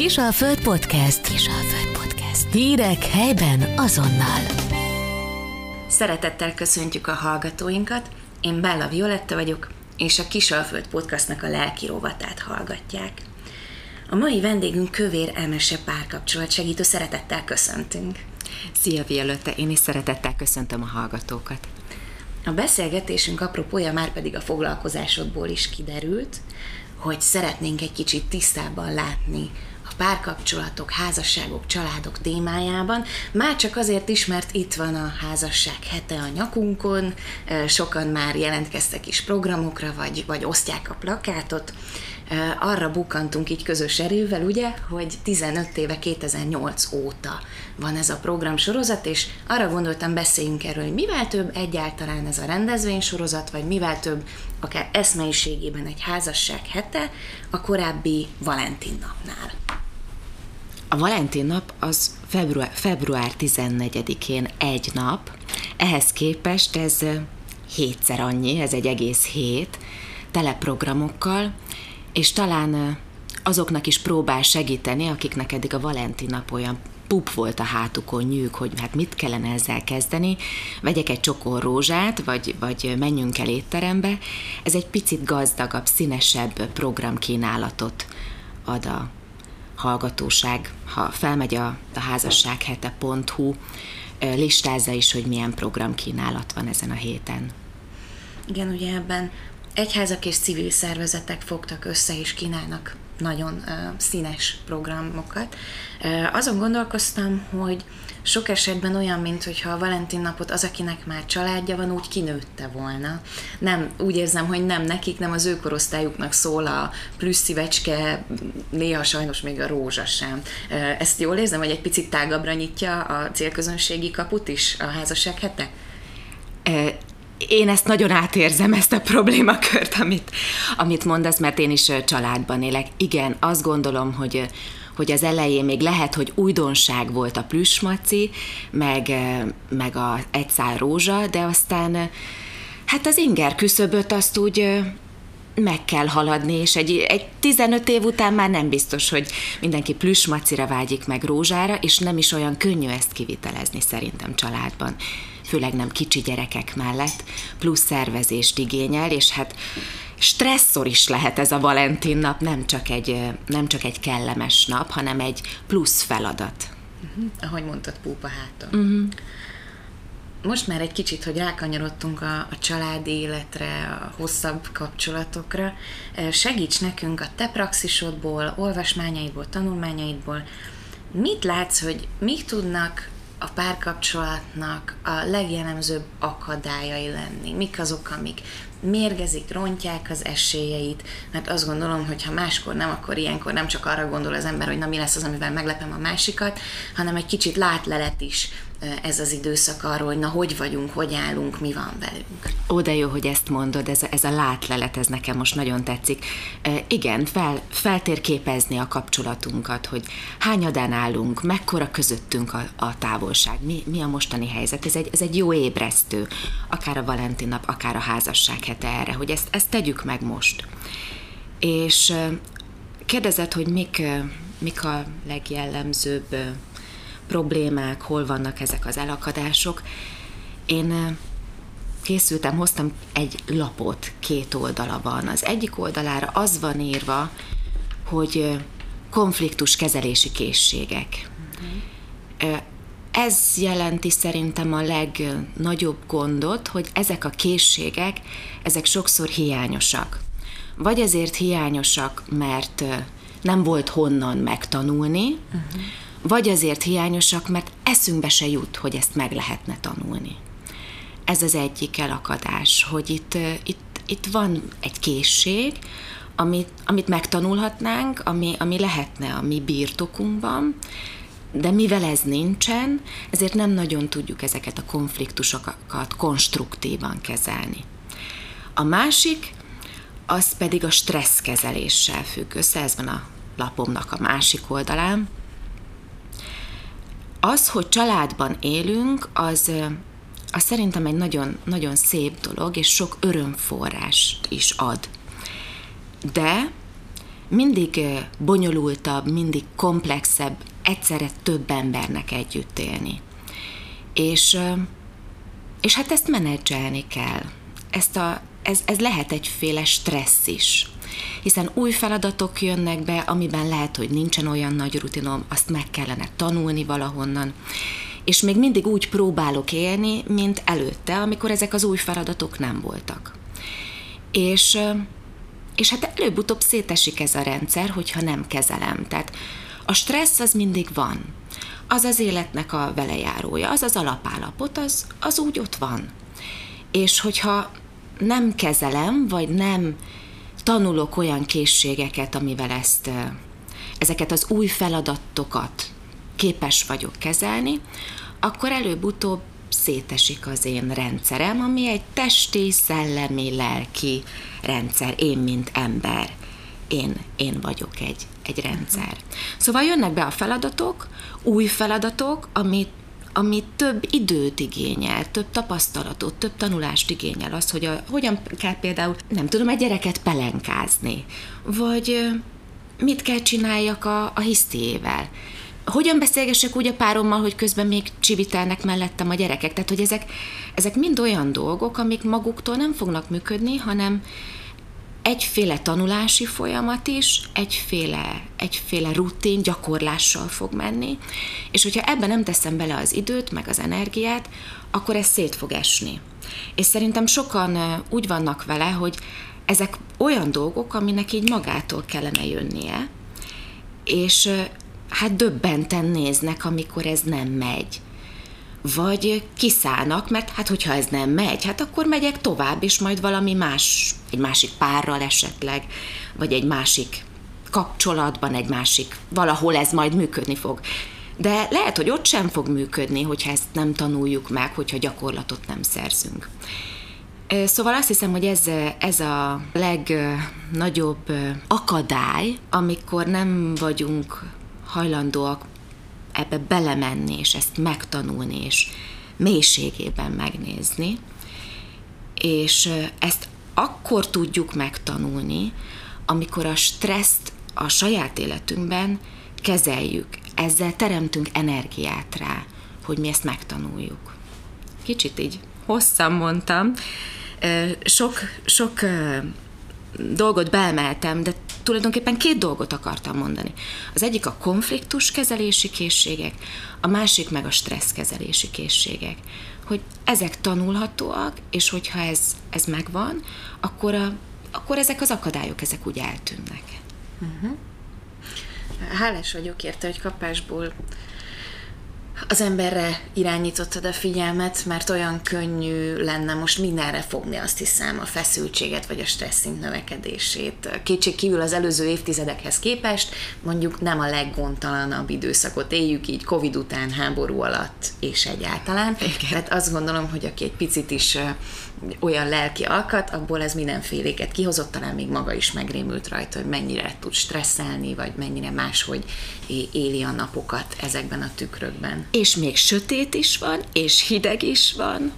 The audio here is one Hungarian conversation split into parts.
Kisalföld Podcast. Kisalföld Podcast. Hírek helyben azonnal. Szeretettel köszöntjük a hallgatóinkat. Én Bella Violetta vagyok, és a Kisalföld Podcastnak a lelki rovatát hallgatják. A mai vendégünk Kövér Emese párkapcsolat segítő szeretettel köszöntünk. Szia Violetta, én is szeretettel köszöntöm a hallgatókat. A beszélgetésünk apropója már pedig a foglalkozásodból is kiderült, hogy szeretnénk egy kicsit tisztában látni párkapcsolatok, házasságok, családok témájában. Már csak azért is, mert itt van a házasság hete a nyakunkon, sokan már jelentkeztek is programokra, vagy, vagy osztják a plakátot. Arra bukantunk így közös erővel, ugye, hogy 15 éve, 2008 óta van ez a program sorozat, és arra gondoltam, beszéljünk erről, hogy mivel több egyáltalán ez a rendezvénysorozat, vagy mivel több akár eszmeiségében egy házasság hete a korábbi Valentin napnál. A Valentin nap az február, február 14-én egy nap, ehhez képest ez hétszer annyi, ez egy egész hét, teleprogramokkal, és talán azoknak is próbál segíteni, akiknek eddig a Valentin nap olyan pup volt a hátukon, nyűg, hogy hát mit kellene ezzel kezdeni, vegyek egy csokor rózsát, vagy, vagy menjünk el étterembe. Ez egy picit gazdagabb, színesebb programkínálatot ad a hallgatóság. Ha felmegy a, a házassághete.hu, listázza is, hogy milyen programkínálat van ezen a héten. Igen, ugye ebben egyházak és civil szervezetek fogtak össze és kínálnak nagyon uh, színes programokat. Uh, azon gondolkoztam, hogy sok esetben olyan, mint hogyha a Valentin napot az, akinek már családja van, úgy kinőtte volna. Nem, úgy érzem, hogy nem nekik, nem az ő korosztályuknak szól a plusz szívecske, néha sajnos még a rózsa sem. Ezt jól érzem, hogy egy picit tágabbra nyitja a célközönségi kaput is a házasság hete? Én ezt nagyon átérzem, ezt a problémakört, amit, amit mondasz, mert én is családban élek. Igen, azt gondolom, hogy hogy az elején még lehet, hogy újdonság volt a plüsmaci, meg, meg a egy szál rózsa, de aztán hát az inger küszöböt azt úgy meg kell haladni, és egy, egy 15 év után már nem biztos, hogy mindenki plüsmacira vágyik meg rózsára, és nem is olyan könnyű ezt kivitelezni szerintem családban. Főleg nem kicsi gyerekek mellett, plusz szervezést igényel, és hát stresszor is lehet ez a Valentin nap, nem csak egy, nem csak egy kellemes nap, hanem egy plusz feladat. Uh-huh. Ahogy mondtad, púpa háton. Uh-huh. Most már egy kicsit, hogy rákanyarodtunk a, a családi életre, a hosszabb kapcsolatokra, segíts nekünk a te praxisodból, olvasmányaidból, tanulmányaidból, mit látsz, hogy mik tudnak a párkapcsolatnak a legjellemzőbb akadályai lenni? Mik azok, amik mérgezik, rontják az esélyeit, mert azt gondolom, hogy ha máskor nem, akkor ilyenkor nem csak arra gondol az ember, hogy na mi lesz az, amivel meglepem a másikat, hanem egy kicsit látlelet is ez az időszak arról, hogy na hogy vagyunk, hogy állunk, mi van velünk. Ó, de jó, hogy ezt mondod, ez a, ez a látlelet, ez nekem most nagyon tetszik. E, igen, fel, feltérképezni a kapcsolatunkat, hogy hányadán állunk, mekkora közöttünk a, a távolság, mi, mi a mostani helyzet. Ez egy, ez egy jó ébresztő, akár a Valentin nap, akár a házasság hete erre, hogy ezt, ezt tegyük meg most. És kérdezett, hogy mik, mik a legjellemzőbb problémák, hol vannak ezek az elakadások. Én készültem, hoztam egy lapot, két oldala van. Az egyik oldalára az van írva, hogy konfliktus kezelési készségek. Uh-huh. Ez jelenti szerintem a legnagyobb gondot, hogy ezek a készségek, ezek sokszor hiányosak. Vagy ezért hiányosak, mert nem volt honnan megtanulni, uh-huh vagy azért hiányosak, mert eszünkbe se jut, hogy ezt meg lehetne tanulni. Ez az egyik elakadás, hogy itt, itt, itt van egy készség, amit, amit megtanulhatnánk, ami, ami lehetne a mi birtokunkban, de mivel ez nincsen, ezért nem nagyon tudjuk ezeket a konfliktusokat konstruktívan kezelni. A másik, az pedig a stresszkezeléssel függ össze, ez van a lapomnak a másik oldalán, az, hogy családban élünk, az, az szerintem egy nagyon, nagyon szép dolog, és sok örömforrást is ad. De mindig bonyolultabb, mindig komplexebb, egyszerre több embernek együtt élni. És, és hát ezt menedzselni kell. Ezt a, ez, ez lehet egyféle stressz is. Hiszen új feladatok jönnek be, amiben lehet, hogy nincsen olyan nagy rutinom, azt meg kellene tanulni valahonnan. És még mindig úgy próbálok élni, mint előtte, amikor ezek az új feladatok nem voltak. És, és hát előbb-utóbb szétesik ez a rendszer, hogyha nem kezelem. Tehát a stressz az mindig van. Az az életnek a velejárója, az az alapállapot, az, az úgy ott van. És hogyha nem kezelem, vagy nem tanulok olyan készségeket, amivel ezt, ezeket az új feladatokat képes vagyok kezelni, akkor előbb-utóbb szétesik az én rendszerem, ami egy testi, szellemi, lelki rendszer, én, mint ember. Én, én vagyok egy, egy rendszer. Szóval jönnek be a feladatok, új feladatok, amit ami több időt igényel, több tapasztalatot, több tanulást igényel, az, hogy a, hogyan kell például, nem tudom, egy gyereket pelenkázni, vagy mit kell csináljak a, a hisztiével. Hogyan beszélgessek úgy a párommal, hogy közben még csivitelnek mellettem a gyerekek. Tehát, hogy ezek, ezek mind olyan dolgok, amik maguktól nem fognak működni, hanem egyféle tanulási folyamat is, egyféle, egyféle rutin, gyakorlással fog menni, és hogyha ebben nem teszem bele az időt, meg az energiát, akkor ez szét fog esni. És szerintem sokan úgy vannak vele, hogy ezek olyan dolgok, aminek így magától kellene jönnie, és hát döbbenten néznek, amikor ez nem megy vagy kiszállnak, mert hát hogyha ez nem megy, hát akkor megyek tovább, és majd valami más, egy másik párral esetleg, vagy egy másik kapcsolatban, egy másik, valahol ez majd működni fog. De lehet, hogy ott sem fog működni, hogyha ezt nem tanuljuk meg, hogyha gyakorlatot nem szerzünk. Szóval azt hiszem, hogy ez, ez a legnagyobb akadály, amikor nem vagyunk hajlandóak ebbe belemenni, és ezt megtanulni, és mélységében megnézni. És ezt akkor tudjuk megtanulni, amikor a stresszt a saját életünkben kezeljük. Ezzel teremtünk energiát rá, hogy mi ezt megtanuljuk. Kicsit így hosszan mondtam. Sok, sok dolgot beemeltem, de tulajdonképpen két dolgot akartam mondani. Az egyik a konfliktus kezelési készségek, a másik meg a stressz kezelési készségek. Hogy ezek tanulhatóak, és hogyha ez, ez megvan, akkor, a, akkor ezek az akadályok, ezek úgy eltűnnek. Uh-huh. Hálás vagyok érte, hogy kapásból az emberre irányítottad a figyelmet, mert olyan könnyű lenne most mindenre fogni, azt hiszem, a feszültséget vagy a stresszink növekedését. Kétség kívül az előző évtizedekhez képest mondjuk nem a leggondtalanabb időszakot éljük így Covid után, háború alatt és egyáltalán. Igen. Tehát azt gondolom, hogy aki egy picit is olyan lelki alkat, abból ez mindenféléket kihozott, talán még maga is megrémült rajta, hogy mennyire tud stresszelni, vagy mennyire máshogy éli a napokat ezekben a tükrökben. És még sötét is van, és hideg is van.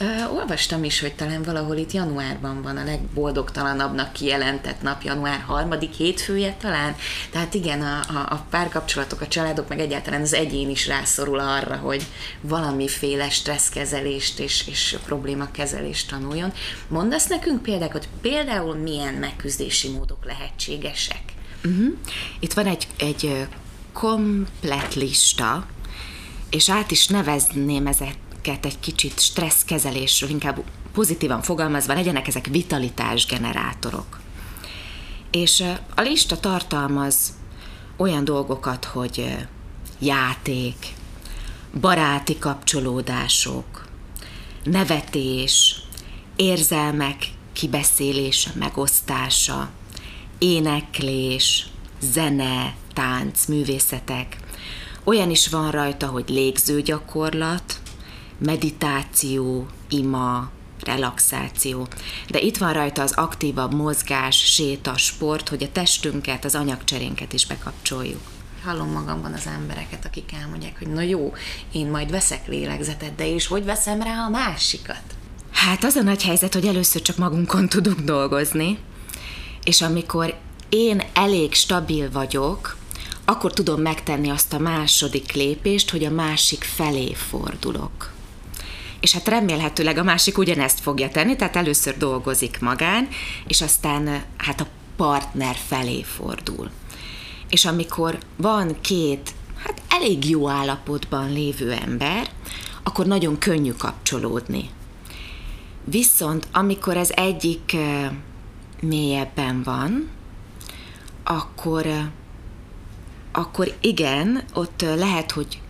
Uh, olvastam is, hogy talán valahol itt januárban van a legboldogtalanabbnak kijelentett nap, január harmadik hétfője talán. Tehát igen, a, a, a párkapcsolatok, a családok, meg egyáltalán az egyén is rászorul arra, hogy valamiféle stresszkezelést és, és problémakezelést tanuljon. Mondasz nekünk példákat, például milyen megküzdési módok lehetségesek? Uh-huh. Itt van egy, egy komplet lista, és át is nevezném ezek ezeket egy kicsit stresszkezelésről, inkább pozitívan fogalmazva legyenek ezek vitalitás generátorok. És a lista tartalmaz olyan dolgokat, hogy játék, baráti kapcsolódások, nevetés, érzelmek kibeszélése, megosztása, éneklés, zene, tánc, művészetek. Olyan is van rajta, hogy légzőgyakorlat, meditáció, ima, relaxáció. De itt van rajta az aktívabb mozgás, séta, sport, hogy a testünket, az anyagcserénket is bekapcsoljuk. Hallom magamban az embereket, akik elmondják, hogy na jó, én majd veszek lélegzetet, de és hogy veszem rá a másikat? Hát az a nagy helyzet, hogy először csak magunkon tudunk dolgozni, és amikor én elég stabil vagyok, akkor tudom megtenni azt a második lépést, hogy a másik felé fordulok. És hát remélhetőleg a másik ugyanezt fogja tenni, tehát először dolgozik magán, és aztán hát a partner felé fordul. És amikor van két, hát elég jó állapotban lévő ember, akkor nagyon könnyű kapcsolódni. Viszont amikor ez egyik mélyebben van, akkor, akkor igen, ott lehet, hogy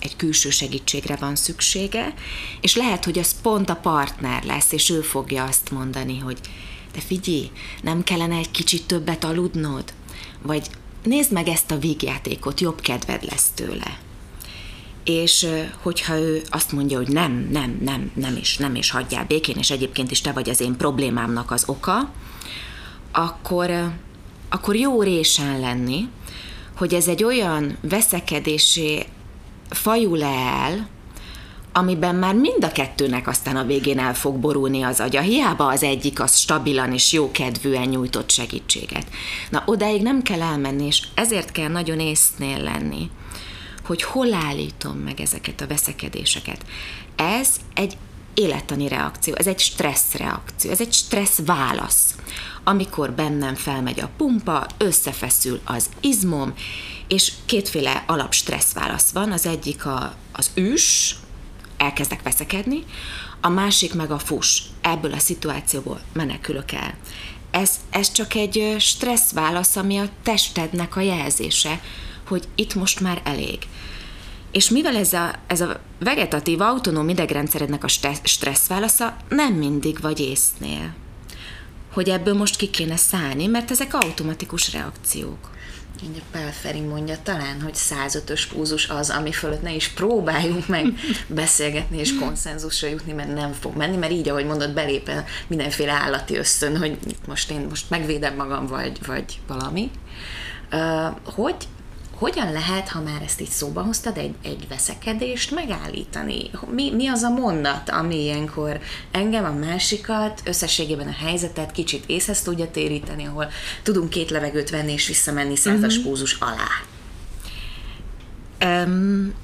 egy külső segítségre van szüksége, és lehet, hogy az pont a partner lesz, és ő fogja azt mondani, hogy de figyelj, nem kellene egy kicsit többet aludnod? Vagy nézd meg ezt a vígjátékot, jobb kedved lesz tőle. És hogyha ő azt mondja, hogy nem, nem, nem, nem is, nem is hagyjál békén, és egyébként is te vagy az én problémámnak az oka, akkor, akkor jó résen lenni, hogy ez egy olyan veszekedésé fajul el, amiben már mind a kettőnek aztán a végén el fog borulni az agya. Hiába az egyik az stabilan és jókedvűen nyújtott segítséget. Na, odáig nem kell elmenni, és ezért kell nagyon észnél lenni, hogy hol állítom meg ezeket a veszekedéseket. Ez egy élettani reakció, ez egy stressz reakció, ez egy stressz válasz. Amikor bennem felmegy a pumpa, összefeszül az izmom, és kétféle alap stressz válasz van, az egyik a, az üs, elkezdek veszekedni, a másik meg a fus, ebből a szituációból menekülök el. Ez, ez csak egy stressz válasz, ami a testednek a jelzése, hogy itt most már elég. És mivel ez a, ez a vegetatív autonóm idegrendszerednek a stressz válasza, nem mindig vagy észnél. Hogy ebből most ki kéne szállni, mert ezek automatikus reakciók. Így a Pelferi mondja talán, hogy 105-ös púzus az, ami fölött ne is próbáljunk meg beszélgetni és konszenzusra jutni, mert nem fog menni, mert így, ahogy mondod, belép mindenféle állati ösztön, hogy most én most megvédem magam, vagy, vagy valami. Uh, hogy hogyan lehet, ha már ezt így szóba hoztad, egy, egy veszekedést megállítani? Mi, mi az a mondat, ami ilyenkor engem, a másikat, összességében a helyzetet kicsit észhez tudja téríteni, ahol tudunk két levegőt venni és visszamenni százas uh-huh. púzus alá? Um,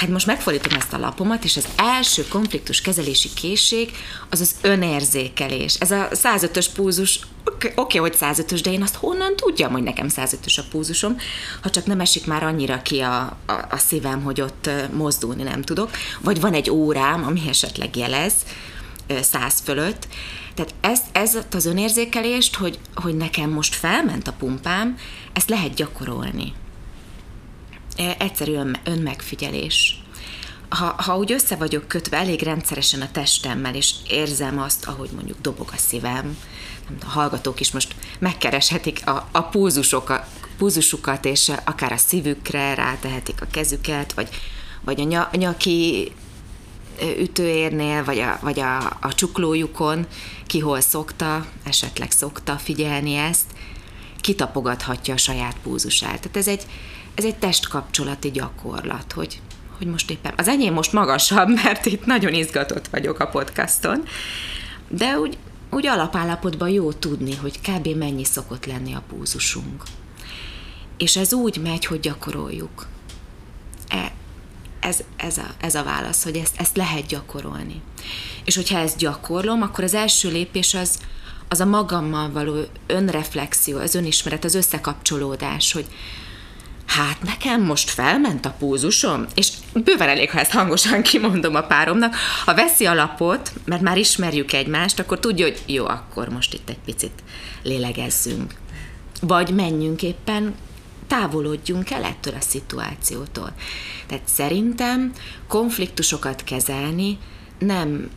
hát most megfordítom ezt a lapomat, és az első konfliktus kezelési készség az az önérzékelés. Ez a 105-ös púzus, oké, okay, hogy 105-ös, de én azt honnan tudjam, hogy nekem 105-ös a púzusom, ha csak nem esik már annyira ki a, a, a szívem, hogy ott mozdulni nem tudok, vagy van egy órám, ami esetleg jelez, 100 fölött, tehát ez, ez az önérzékelést, hogy, hogy nekem most felment a pumpám, ezt lehet gyakorolni egyszerű önmegfigyelés. Ha, ha úgy össze vagyok kötve elég rendszeresen a testemmel, és érzem azt, ahogy mondjuk dobog a szívem, a hallgatók is most megkereshetik a, a pulzusokat, pulzusukat, és akár a szívükre rátehetik a kezüket, vagy, vagy a nyaki ütőérnél, vagy a, vagy a, a csuklójukon, ki hol szokta, esetleg szokta figyelni ezt, kitapogathatja a saját pulzusát. Tehát ez egy, ez egy testkapcsolati gyakorlat, hogy, hogy most éppen, az enyém most magasabb, mert itt nagyon izgatott vagyok a podcaston, de úgy, úgy alapállapotban jó tudni, hogy kb. mennyi szokott lenni a púzusunk. És ez úgy megy, hogy gyakoroljuk. E, ez, ez, a, ez a válasz, hogy ezt, ezt lehet gyakorolni. És hogyha ezt gyakorlom, akkor az első lépés az, az a magammal való önreflexió, az önismeret, az összekapcsolódás, hogy, hát nekem most felment a púzusom, és bőven elég, ha ezt hangosan kimondom a páromnak, ha veszi a lapot, mert már ismerjük egymást, akkor tudja, hogy jó, akkor most itt egy picit lélegezzünk. Vagy menjünk éppen távolodjunk el ettől a szituációtól. Tehát szerintem konfliktusokat kezelni nem,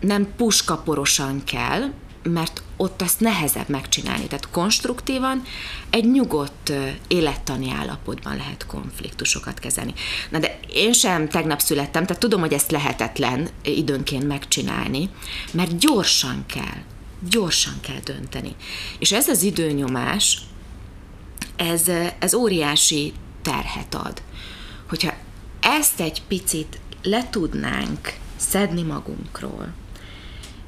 nem puskaporosan kell, mert ott azt nehezebb megcsinálni. Tehát konstruktívan, egy nyugodt élettani állapotban lehet konfliktusokat kezelni. Na de én sem tegnap születtem, tehát tudom, hogy ezt lehetetlen időnként megcsinálni, mert gyorsan kell, gyorsan kell dönteni. És ez az időnyomás, ez, ez óriási terhet ad. Hogyha ezt egy picit le tudnánk szedni magunkról,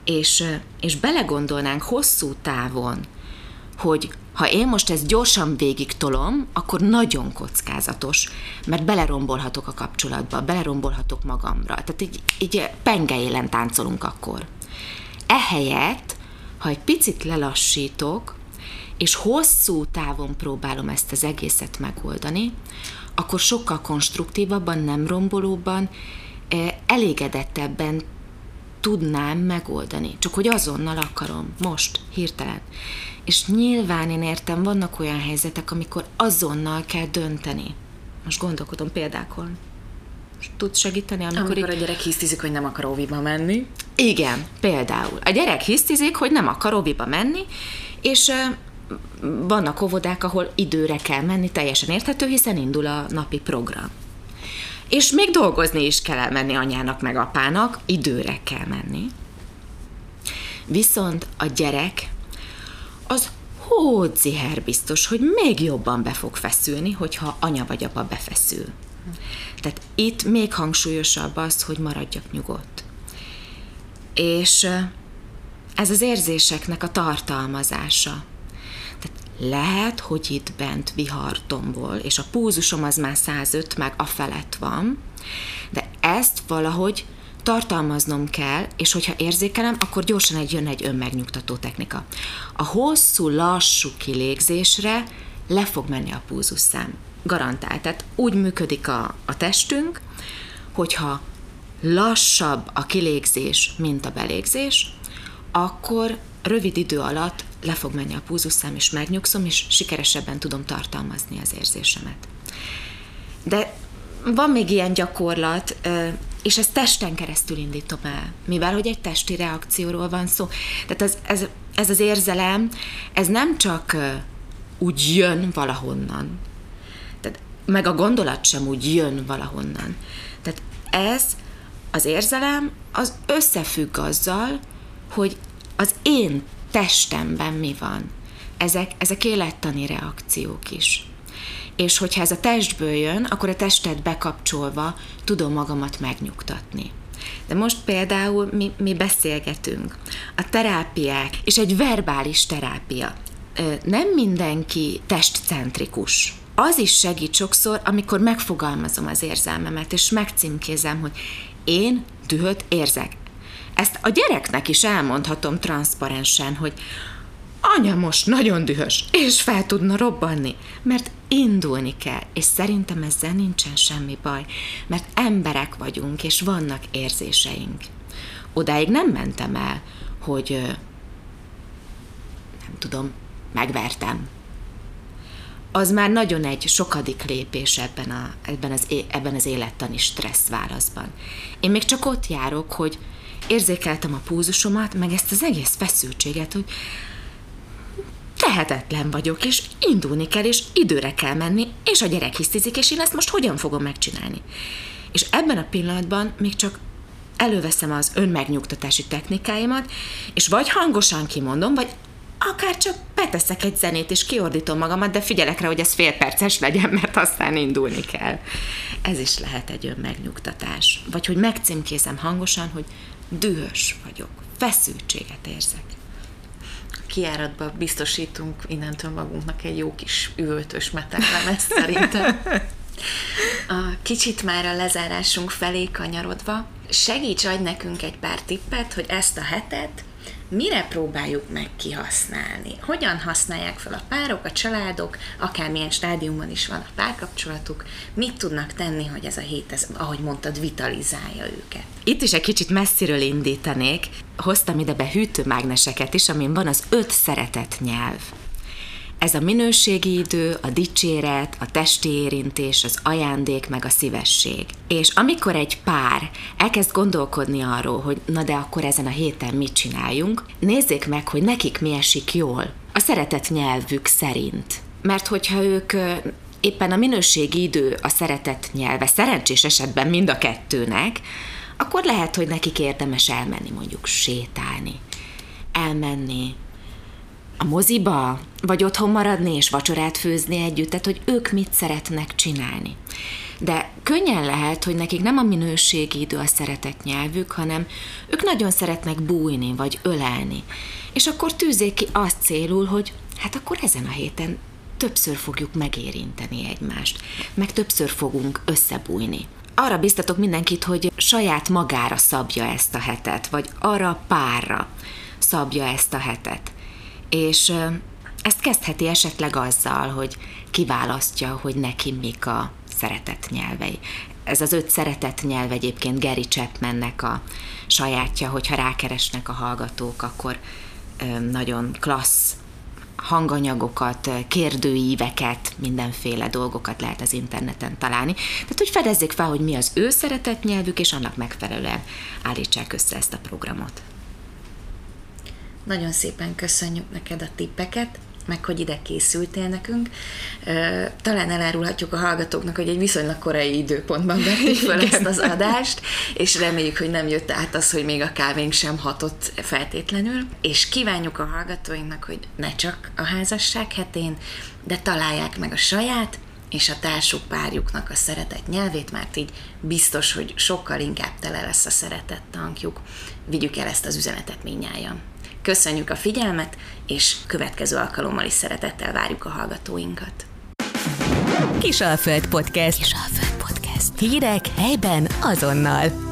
és, és belegondolnánk hosszú távon, hogy ha én most ezt gyorsan végig tolom, akkor nagyon kockázatos, mert belerombolhatok a kapcsolatba, belerombolhatok magamra. Tehát így, így pengeélen táncolunk akkor. Ehelyett, ha egy picit lelassítok, és hosszú távon próbálom ezt az egészet megoldani, akkor sokkal konstruktívabban, nem rombolóban, elégedettebben tudnám megoldani. Csak hogy azonnal akarom, most, hirtelen. És nyilván én értem, vannak olyan helyzetek, amikor azonnal kell dönteni. Most gondolkodom példákon. Tudsz segíteni, amikor, amikor a gyerek hisztizik, hogy nem akar óviba menni. Igen, például. A gyerek hisztizik, hogy nem akar óviba menni, és vannak óvodák, ahol időre kell menni, teljesen érthető, hiszen indul a napi program. És még dolgozni is kell elmenni anyának meg apának, időre kell menni. Viszont a gyerek az hódziher biztos, hogy még jobban be fog feszülni, hogyha anya vagy apa befeszül. Tehát itt még hangsúlyosabb az, hogy maradjak nyugodt. És ez az érzéseknek a tartalmazása. Lehet, hogy itt bent vihar tombol, és a púzusom az már 105, meg a felett van, de ezt valahogy tartalmaznom kell, és hogyha érzékelem, akkor gyorsan egy jön egy önmegnyugtató technika. A hosszú, lassú kilégzésre le fog menni a púzusszám. Garantált. Tehát úgy működik a, a testünk, hogyha lassabb a kilégzés, mint a belégzés, akkor rövid idő alatt le fog menni a púzusszám, és megnyugszom, és sikeresebben tudom tartalmazni az érzésemet. De van még ilyen gyakorlat, és ezt testen keresztül indítom el, mivel hogy egy testi reakcióról van szó. Tehát ez, ez, ez az érzelem, ez nem csak úgy jön valahonnan, tehát meg a gondolat sem úgy jön valahonnan. Tehát ez az érzelem az összefügg azzal, hogy az én testemben mi van. Ezek, ezek élettani reakciók is és hogyha ez a testből jön, akkor a testet bekapcsolva tudom magamat megnyugtatni. De most például mi, mi beszélgetünk. A terápiák, és egy verbális terápia. Nem mindenki testcentrikus. Az is segít sokszor, amikor megfogalmazom az érzelmemet, és megcímkézem, hogy én dühöt érzek. Ezt a gyereknek is elmondhatom transzparensen, hogy anya most nagyon dühös, és fel tudna robbanni, mert indulni kell, és szerintem ezzel nincsen semmi baj, mert emberek vagyunk, és vannak érzéseink. Odáig nem mentem el, hogy nem tudom, megvertem. Az már nagyon egy sokadik lépés ebben, a, ebben, az, ebben az élettani stressz válaszban. Én még csak ott járok, hogy érzékeltem a púzusomat, meg ezt az egész feszültséget, hogy tehetetlen vagyok, és indulni kell, és időre kell menni, és a gyerek hisztizik, és én ezt most hogyan fogom megcsinálni. És ebben a pillanatban még csak előveszem az önmegnyugtatási technikáimat, és vagy hangosan kimondom, vagy akár csak beteszek egy zenét, és kiordítom magamat, de figyelek rá, hogy ez fél perces legyen, mert aztán indulni kell. Ez is lehet egy önmegnyugtatás. Vagy hogy megcímkézem hangosan, hogy dühös vagyok, feszültséget érzek kiáratba biztosítunk innentől magunknak egy jó kis üvöltős meteklemezt szerintem. A kicsit már a lezárásunk felé kanyarodva, segíts adj nekünk egy pár tippet, hogy ezt a hetet mire próbáljuk meg kihasználni? Hogyan használják fel a párok, a családok, akármilyen stádiumban is van a párkapcsolatuk, mit tudnak tenni, hogy ez a hét, ez, ahogy mondtad, vitalizálja őket? Itt is egy kicsit messziről indítanék. Hoztam ide be hűtőmágneseket is, amin van az öt szeretet nyelv. Ez a minőségi idő, a dicséret, a testi érintés, az ajándék, meg a szívesség. És amikor egy pár elkezd gondolkodni arról, hogy na de akkor ezen a héten mit csináljunk, nézzék meg, hogy nekik mi esik jól. A szeretet nyelvük szerint. Mert hogyha ők éppen a minőségi idő a szeretet nyelve, szerencsés esetben mind a kettőnek, akkor lehet, hogy nekik érdemes elmenni mondjuk sétálni, elmenni a moziba, vagy otthon maradni és vacsorát főzni együtt, tehát hogy ők mit szeretnek csinálni. De könnyen lehet, hogy nekik nem a minőségi idő a szeretett nyelvük, hanem ők nagyon szeretnek bújni vagy ölelni. És akkor tűzzék ki azt célul, hogy hát akkor ezen a héten többször fogjuk megérinteni egymást, meg többször fogunk összebújni. Arra biztatok mindenkit, hogy saját magára szabja ezt a hetet, vagy arra párra szabja ezt a hetet. És ezt kezdheti esetleg azzal, hogy kiválasztja, hogy neki mik a szeretett nyelvei. Ez az öt szeretett nyelv egyébként Gary Chapmannek a sajátja, hogyha rákeresnek a hallgatók, akkor nagyon klassz hanganyagokat, kérdőíveket, mindenféle dolgokat lehet az interneten találni. Tehát, hogy fedezzék fel, hogy mi az ő szeretett nyelvük, és annak megfelelően állítsák össze ezt a programot. Nagyon szépen köszönjük neked a tippeket meg hogy ide készültél nekünk. Talán elárulhatjuk a hallgatóknak, hogy egy viszonylag korai időpontban vettük fel ezt az adást, és reméljük, hogy nem jött át az, hogy még a kávénk sem hatott feltétlenül. És kívánjuk a hallgatóinknak, hogy ne csak a házasság hetén, de találják meg a saját, és a társuk párjuknak a szeretett nyelvét, mert így biztos, hogy sokkal inkább tele lesz a szeretett tankjuk. Vigyük el ezt az üzenetet minnyáján. Köszönjük a figyelmet, és következő alkalommal is szeretettel várjuk a hallgatóinkat. Kisalföld Podcast. Kisalföld Podcast. Hírek helyben azonnal.